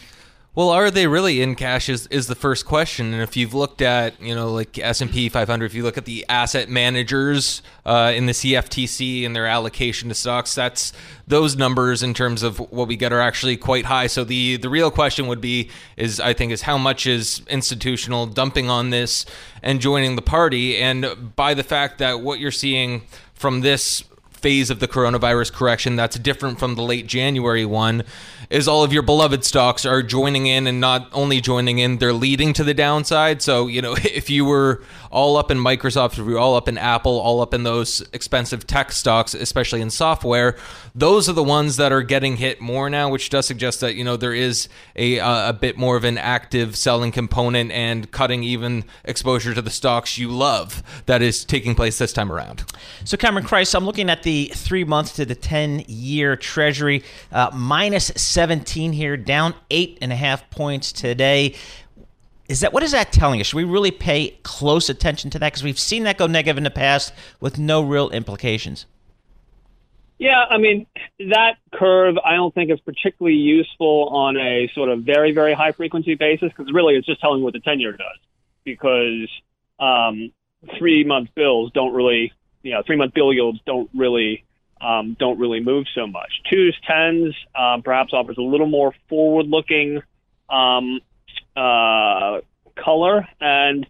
Well, are they really in cash is, is the first question. And if you've looked at, you know, like S&P 500, if you look at the asset managers uh, in the CFTC and their allocation to stocks, that's those numbers in terms of what we get are actually quite high. So the, the real question would be is I think is how much is institutional dumping on this and joining the party? And by the fact that what you're seeing from this phase of the coronavirus correction that's different from the late January one is all of your beloved stocks are joining in and not only joining in, they're leading to the downside. So, you know, if you were all up in Microsoft, if you were all up in Apple, all up in those expensive tech stocks, especially in software, those are the ones that are getting hit more now, which does suggest that, you know, there is a, a bit more of an active selling component and cutting even exposure to the stocks you love that is taking place this time around. So, Cameron Crise, I'm looking at the three month to the 10 year Treasury, uh, minus 17 here, down eight and a half points today. Is that what is that telling us? Should we really pay close attention to that? Because we've seen that go negative in the past with no real implications. Yeah, I mean that curve. I don't think is particularly useful on a sort of very very high frequency basis because really it's just telling what the ten year does because um, three month bills don't really, you know, three month bill yields don't really um, don't really move so much. Twos, tens, um, perhaps offers a little more forward-looking um, uh, color, and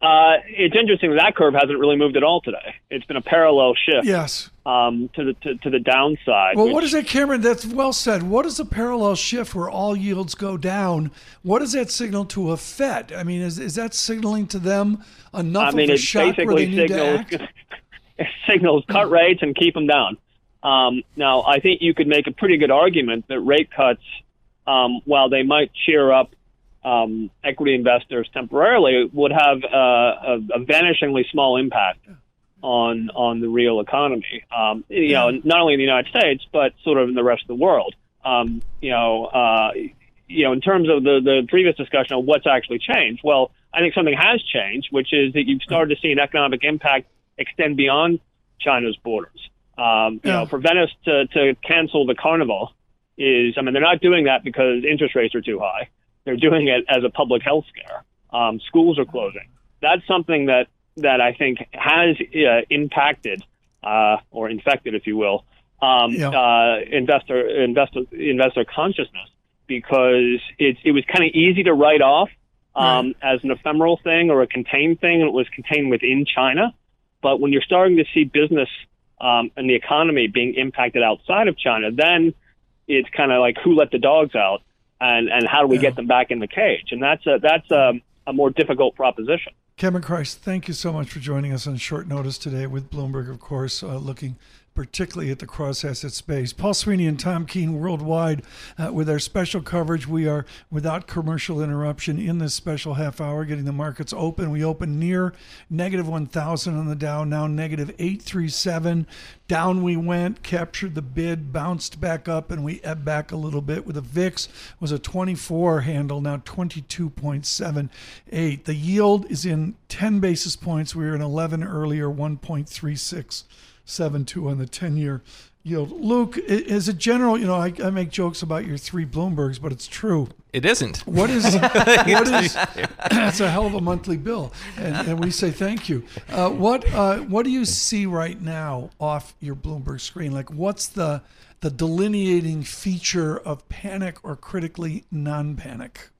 uh, it's interesting that, that curve hasn't really moved at all today. It's been a parallel shift. Yes. Um, to the to, to, the downside. Well, which, what is that, Cameron? That's well said. What is a parallel shift where all yields go down? What does that signal to a Fed? I mean, is is that signaling to them enough I mean, of a shock where they need to act? signals cut rates and keep them down. Um, now, I think you could make a pretty good argument that rate cuts, um, while they might cheer up um, equity investors temporarily, would have uh, a, a, vanishingly small impact on on the real economy. Um, you know, not only in the United States, but sort of in the rest of the world. Um, you know, uh, you know, in terms of the the previous discussion of what's actually changed. Well, I think something has changed, which is that you've started to see an economic impact extend beyond China's borders. Um, you Yeah. know, for Venice to, to cancel the carnival is, I mean, they're not doing that because interest rates are too high. They're doing it as a public health scare. Um, schools are closing. That's something that, that I think has uh, impacted uh, or infected, if you will, um, Yeah. uh, investor investor investor consciousness because it it was kind of easy to write off um, as an ephemeral thing or a contained thing, and it was contained within China. But when you're starting to see business um, and the economy being impacted outside of China, then it's kind of like who let the dogs out, and and how do we Yeah. get them back in the cage? And that's a that's a, a more difficult proposition. Kevin Christ, thank you so much for joining us on short notice today with Bloomberg, of course, uh, looking particularly at the cross asset space. Paul Sweeney and Tom Keene worldwide uh, with our special coverage. We are without commercial interruption in this special half hour, getting the markets open. We opened near negative 1,000 on the Dow, now negative 837. Down we went, captured the bid, bounced back up, and we ebbed back a little bit with a VIX was a 24 handle, now 22.78. The yield is in 10 basis points. We were in 11 earlier, 1.3672 on the 10 year yield. Luke, as a general, you know, I, I make jokes about your three Bloombergs, but it's true. It isn't. What is what is? That's a hell of a monthly bill, and, and we say thank you. Uh, what uh, what do you see right now off your Bloomberg screen? Like, what's the the delineating feature of panic or critically non-panic?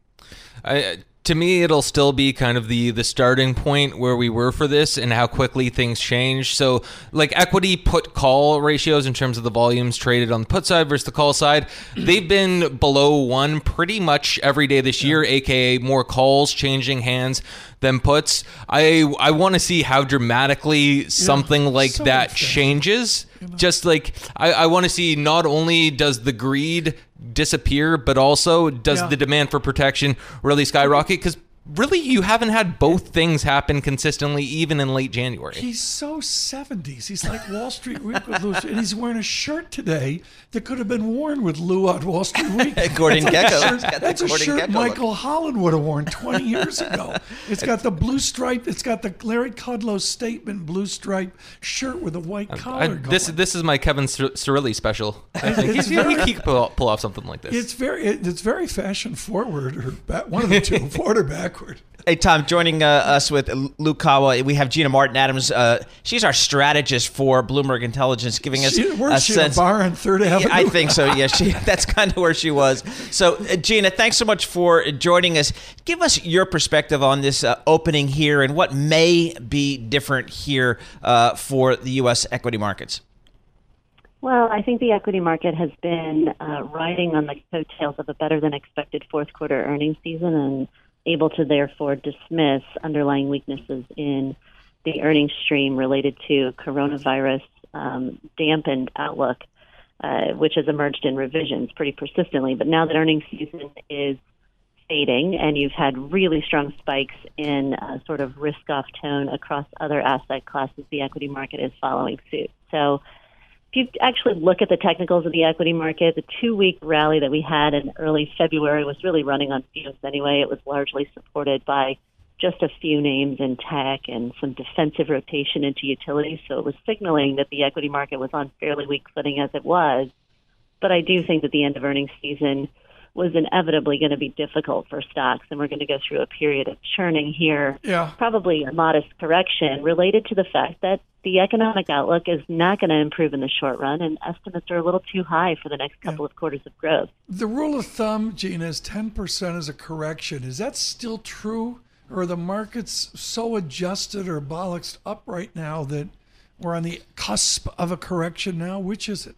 I, to me, it'll still be kind of the the starting point where we were for this and how quickly things change. So, like equity put call ratios in terms of the volumes traded on the put side versus the call side, they've been below one pretty much every day this year, aka more calls changing hands than puts. I I want to see how dramatically something like so that changes. Just like I, I want to see not only does the greed disappear, but also does Yeah. the demand for protection really skyrocket? Because really, you haven't had both things happen consistently, even in late January. He's so 70s. He's like Wall Street Week with Lou, and he's wearing a shirt today that could have been worn with Lou on Wall Street Week. Gordon That's a shirt- It's got that That's a Gordon shirt Gekko look. Michael Holland would have worn 20 years ago. It's got the blue stripe. It's got the Larry Kudlow statement blue stripe shirt with a white collar. I, going. this this is my Kevin Cir- Cirilli special. I think It's he, very- he could pull, pull off something like this. It's very it, it's very fashion forward or back, one of the two, forward or backward. Hey Tom, joining uh, us with Luke Kawa, we have Gina Martin Adams. Uh, she's our strategist for Bloomberg Intelligence, giving us She, a where's she? sense. A bar on Third Avenue. Yeah, I think so. Yeah, she, that's kind of where she was. So, uh, Gina, thanks so much for joining us. Give us your perspective on this uh, opening here and what may be different here uh, for the U.S. equity markets. Well, I think the equity market has been uh, riding on the coattails of a better than expected fourth quarter earnings season and able to therefore dismiss underlying weaknesses in the earnings stream related to coronavirus um, dampened outlook, uh, which has emerged in revisions pretty persistently. But now that earnings season is fading and you've had really strong spikes in uh, sort of risk off tone across other asset classes, the equity market is following suit. So if you actually look at the technicals of the equity market, the two week rally that we had in early February was really running on fumes anyway. It was largely supported by just a few names in tech and some defensive rotation into utilities. So it was signaling that the equity market was on fairly weak footing as it was. But I do think that the end of earnings season was inevitably going to be difficult for stocks, and we're going to go through a period of churning here. Yeah. Probably a modest correction related to the fact that the economic outlook is not going to improve in the short run, and estimates are a little too high for the next couple of quarters of growth. The rule of thumb, Gina, is 10% is a correction. Is that still true? Or are the markets so adjusted or bollocksed up right now that we're on the cusp of a correction now? Which is it?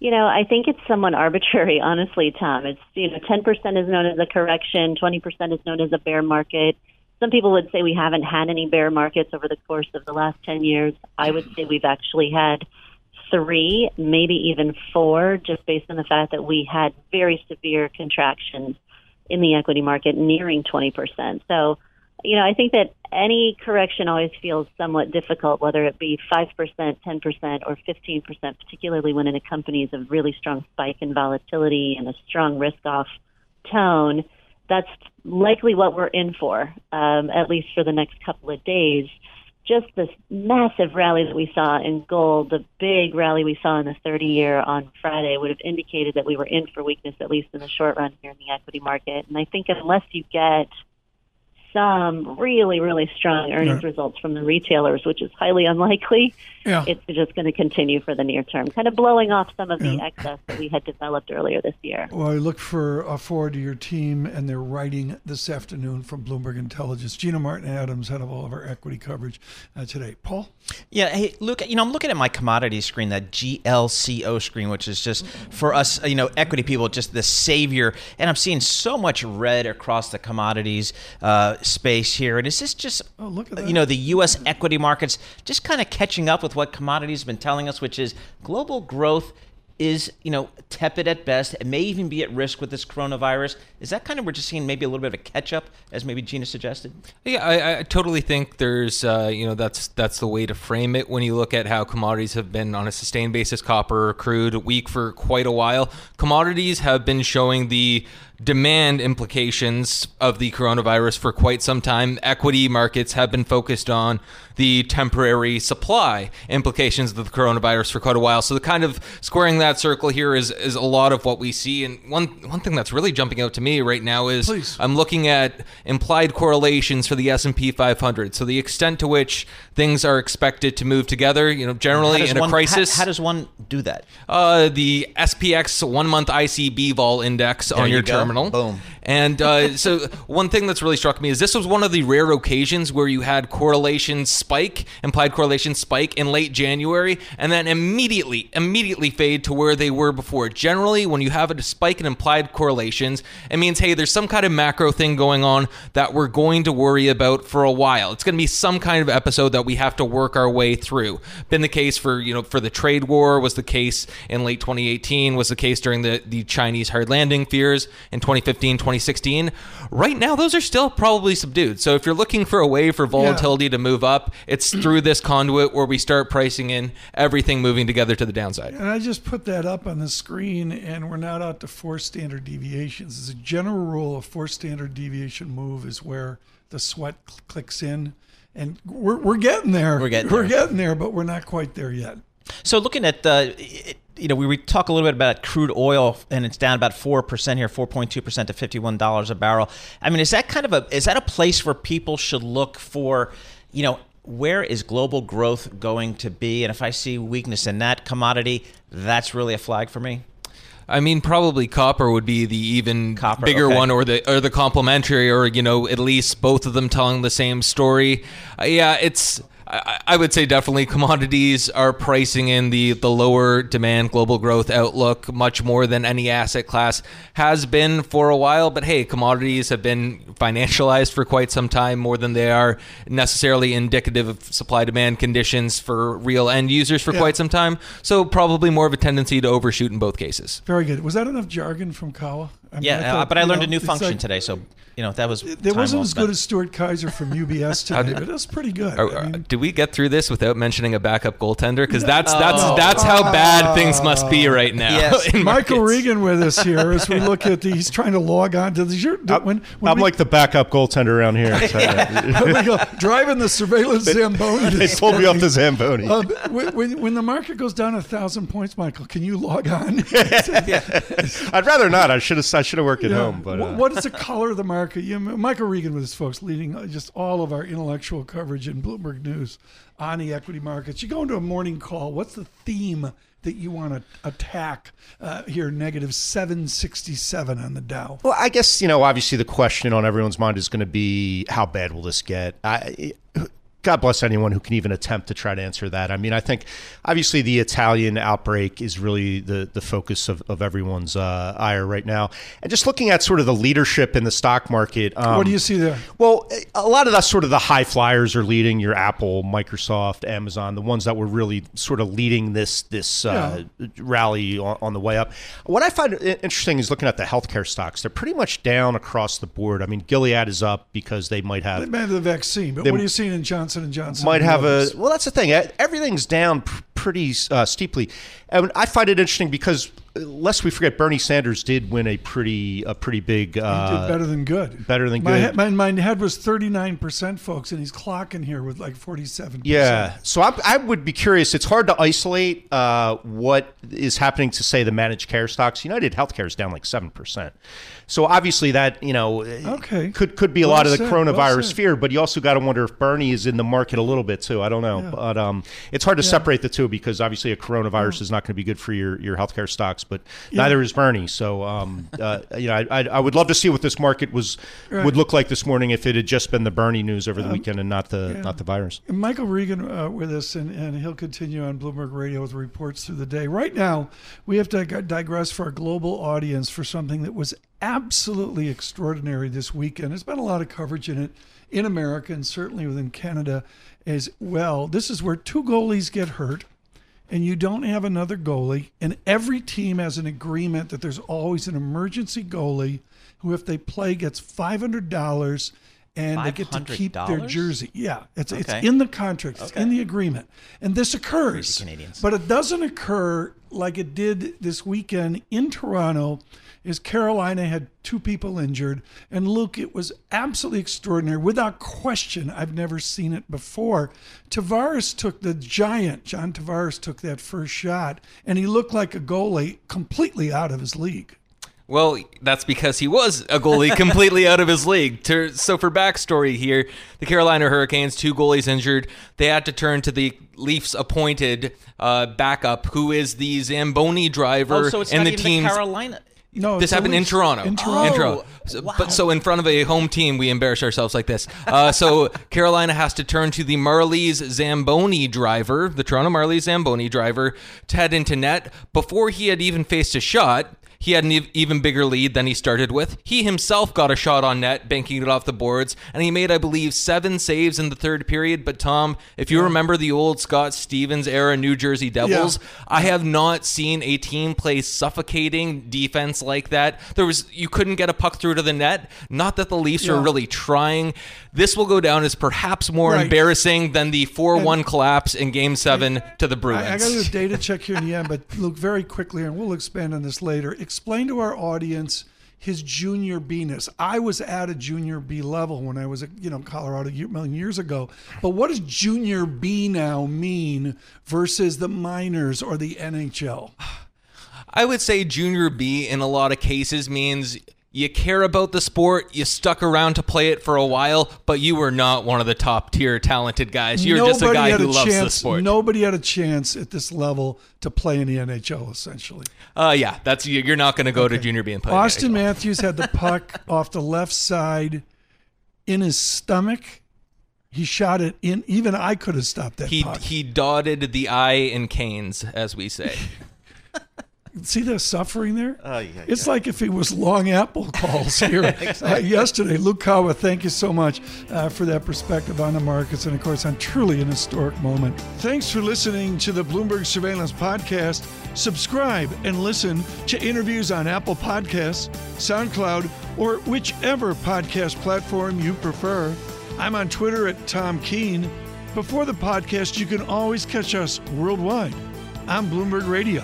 You know, I think it's somewhat arbitrary, honestly, Tom. It's, you know, 10% is known as a correction, 20% is known as a bear market. Some people would say we haven't had any bear markets over the course of the last 10 years. I would say we've actually had three, maybe even four, just based on the fact that we had very severe contractions in the equity market nearing 20%. So, you know, I think that any correction always feels somewhat difficult, whether it be 5%, 10%, or 15%, particularly when it accompanies a really strong spike in volatility and a strong risk off tone. That's likely what we're in for, um, at least for the next couple of days. Just this massive rally that we saw in gold, the big rally we saw in the 30 year on Friday would have indicated that we were in for weakness, at least in the short run here in the equity market. And I think unless you get some really, really strong earnings Yeah. results from the retailers, which is highly unlikely. Yeah. It's just going to continue for the near term, kind of blowing off some of the excess that we had developed earlier this year. Well, I look for uh, forward to your team and their writing this afternoon from Bloomberg Intelligence. Gina Martin Adams, head of all of our equity coverage uh, today. Paul? Yeah, hey, Luke, you know, I'm looking at my commodity screen, that GLCO screen, which is just for us, you know, equity people, just the savior. And I'm seeing so much red across the commodities uh, space here. And is this just, Oh, look at that. you know, the U.S. equity markets just kind of catching up with what commodities have been telling us, which is global growth is, you know, tepid at best. It may even be at risk with this coronavirus. Is that kind of, we're just seeing maybe a little bit of a catch up, as maybe Gina suggested? Yeah, I, I totally think there's, uh, you know, that's that's the way to frame it when you look at how commodities have been on a sustained basis, copper, crude, weak for quite a while. Commodities have been showing the demand implications of the coronavirus for quite some time. Equity markets have been focused on the temporary supply implications of the coronavirus for quite a while. So the kind of squaring that circle here is is a lot of what we see. And one one thing that's really jumping out to me right now is Please. I'm looking at implied correlations for the S&P 500. So the extent to which things are expected to move together, you know, generally in a one- crisis. How, how does one do that? uh, the SPX one month ICB vol index on you your go. Terminal. Boom. And uh, so one thing that's really struck me is this was one of the rare occasions where you had correlation spike, implied correlation spike in late January, and then immediately, immediately fade to where they were before. Generally, when you have a spike in implied correlations, it means hey, there's some kind of macro thing going on that we're going to worry about for a while. It's going to be some kind of episode that we have to work our way through. Been the case for you know for the trade war was the case in late 2018 was the case during the the Chinese hard landing fears in 2015 2016 right now those are still probably subdued so if you're looking for a way for volatility to move up it's through this conduit where we start pricing in everything moving together to the downside And I just put that up on the screen, and we're not out to four standard deviations. As a general rule, a four standard deviation move is where the sweat cl- clicks in, and we're, we're getting there. We're getting we're getting there, but we're not quite there yet. So looking at the, it- you know, we, we talk a little bit about crude oil, and it's down about four percent here, four point two percent to fifty one dollars a barrel. I mean, is that kind of a is that a place where people should look for, you know? Where is global growth going to be? And if I see weakness in that commodity, that's really a flag for me. I mean, probably copper would be the even Copper, bigger okay. one, or the or the complementary, or you know, at least both of them telling the same story. Uh, yeah, it's. I, I would say definitely commodities are pricing in the the lower demand global growth outlook much more than any asset class has been for a while. But hey, commodities have been financialized for quite some time, more than they are necessarily indicative of supply demand conditions for real end users for Yeah. quite some time. So probably more of a tendency to overshoot in both cases. Very good. Was that enough jargon from Kawa? I mean, Yeah, I uh, thought, but I learned know, a new function like- today, so you know that was. It wasn't well as good as Stuart Kaiser from UBS today, but it was pretty good. Are- I mean, did we get through this without mentioning a backup goaltender? Because that's that's that's how bad things must be right now. Yes. in Michael. Regan with us here as we look at the, he's trying to log on to the your, when, when I'm we, like the backup goaltender around here. when we go driving the surveillance Zamboni. they this pulled me off the Zamboni. Uh, when, when, when the market goes down a thousand points, Michael, can you log on? I'd rather not. I should have. I should have worked at Yeah. home. But uh, what is the color of the market? You, Michael Regan with his folks leading uh, just all of our intellectual coverage in Bloomberg News on the equity markets. You go into a morning call. What's the theme that you want to attack uh, here? Negative seven sixty seven on the Dow. Well, I guess you know. Obviously, the question on everyone's mind is going to be how bad will this get? I, God bless anyone who can even attempt to try to answer that. I mean, I think obviously the Italian outbreak is really the, the focus of, of everyone's uh, ire right now. And just looking at sort of the leadership in the stock market. Um, what do you see there? Well, a lot of the sort of the high flyers are leading your Apple, Microsoft, Amazon, the ones that were really sort of leading this this uh, rally on, on the way up. What I find interesting is looking at the healthcare stocks. They're pretty much down across the board. I mean, Gilead is up because they might have They have the vaccine, but They what are you seeing in Johnson and Johnson? might and have a well that's the thing everything's down pr- pretty uh, steeply and i find it interesting because lest we forget bernie sanders did win a pretty a pretty big uh, He did better than good. better than My, good head, my, my head was 39%, folks, and he's clocking here with like 47%. yeah so I, I would be curious it's hard to isolate uh, what is happening to say the managed care stocks united healthcare is down like 7% so obviously that you know okay. could could be a Well lot of the well coronavirus said. fear but you also got to wonder if bernie is in the market a little bit too i don't know Yeah. but um, it's hard to Yeah. separate the two because obviously a coronavirus is not going to be good for your, your healthcare stocks but Yeah. neither is bernie so um, uh, you know I, I, I would love to see what this market was Right. would look like this morning if it had just been the bernie news over the Um, weekend and not the yeah. not the virus And Michael Regan uh, with us, and, and he'll continue on Bloomberg Radio with reports through the day. Right now, we have to digress for our global audience for something that was absolutely extraordinary this weekend. There's been a lot of coverage in it in America and certainly within Canada as well. This is where two goalies get hurt. And you don't have another goalie, and every team has an agreement that there's always an emergency goalie who, if they play, gets five hundred dollars, and they get to keep their jersey. Yeah, it's it's in the contract, it's Okay. in the agreement, and this occurs. Canadians. But it doesn't occur like it did this weekend in Toronto. Is Carolina had two people injured, and Luke, it was absolutely extraordinary. Without question, I've never seen it before. Tavares took the giant. John Tavares took that first shot, and he looked like a goalie completely out of his league. Well, that's because he was a goalie completely out of his league. So, for backstory here, the Carolina Hurricanes, two goalies injured. They had to turn to the Leafs appointed uh, backup, who is the Zamboni driver Oh, so it's and not the even the Carolina. No, this it's happened in Toronto. In Toronto. Toronto. So- But so in front of a home team, we embarrass ourselves like this. Uh, so Carolina has to turn to the Marlies Zamboni driver, the Toronto Marlies Zamboni driver, to head into net. Before he had even faced a shot, he had an ev- even bigger lead than he started with. He himself got a shot on net, banking it off the boards, and he made, I believe, seven saves in the third period. But Tom, if you remember the old Scott Stevens era New Jersey Devils, I have not seen a team play suffocating defense like that. There was you couldn't get a puck through to the net. Not that the Leafs are really trying. This will go down as perhaps more Right. embarrassing than the four-one collapse in Game Seven to the Bruins. I, I got to do a data check here in the end, but look very quickly, and we'll expand on this later. Explain to our audience his junior B-ness. I was at a junior B level when I was at you know Colorado years ago. But what does junior B now mean versus the minors or the NHL? I would say junior B in a lot of cases means you care about the sport, you stuck around to play it for a while, but you were not one of the top tier talented guys. You're just a guy who a loves the sport. Nobody had a chance at this level to play in the NHL. Essentially, Uh, yeah, that's you- you're not going to go to junior B and play. Auston Matthews had the puck off the left side in his stomach. He shot it in. Even I could have stopped that He puck. he dotted the I in Canes, as we say. See the suffering there? Oh, yeah, it's like if it was long apple calls here uh, yesterday. Luke Kawa, thank you so much uh, for that perspective on the markets and, of course, on truly an historic moment. Thanks for listening to the Bloomberg Surveillance Podcast. Subscribe and listen to interviews on Apple Podcasts, SoundCloud, or whichever podcast platform you prefer. I'm on Twitter at Tom Keene. Before the podcast, you can always catch us worldwide on Bloomberg Radio.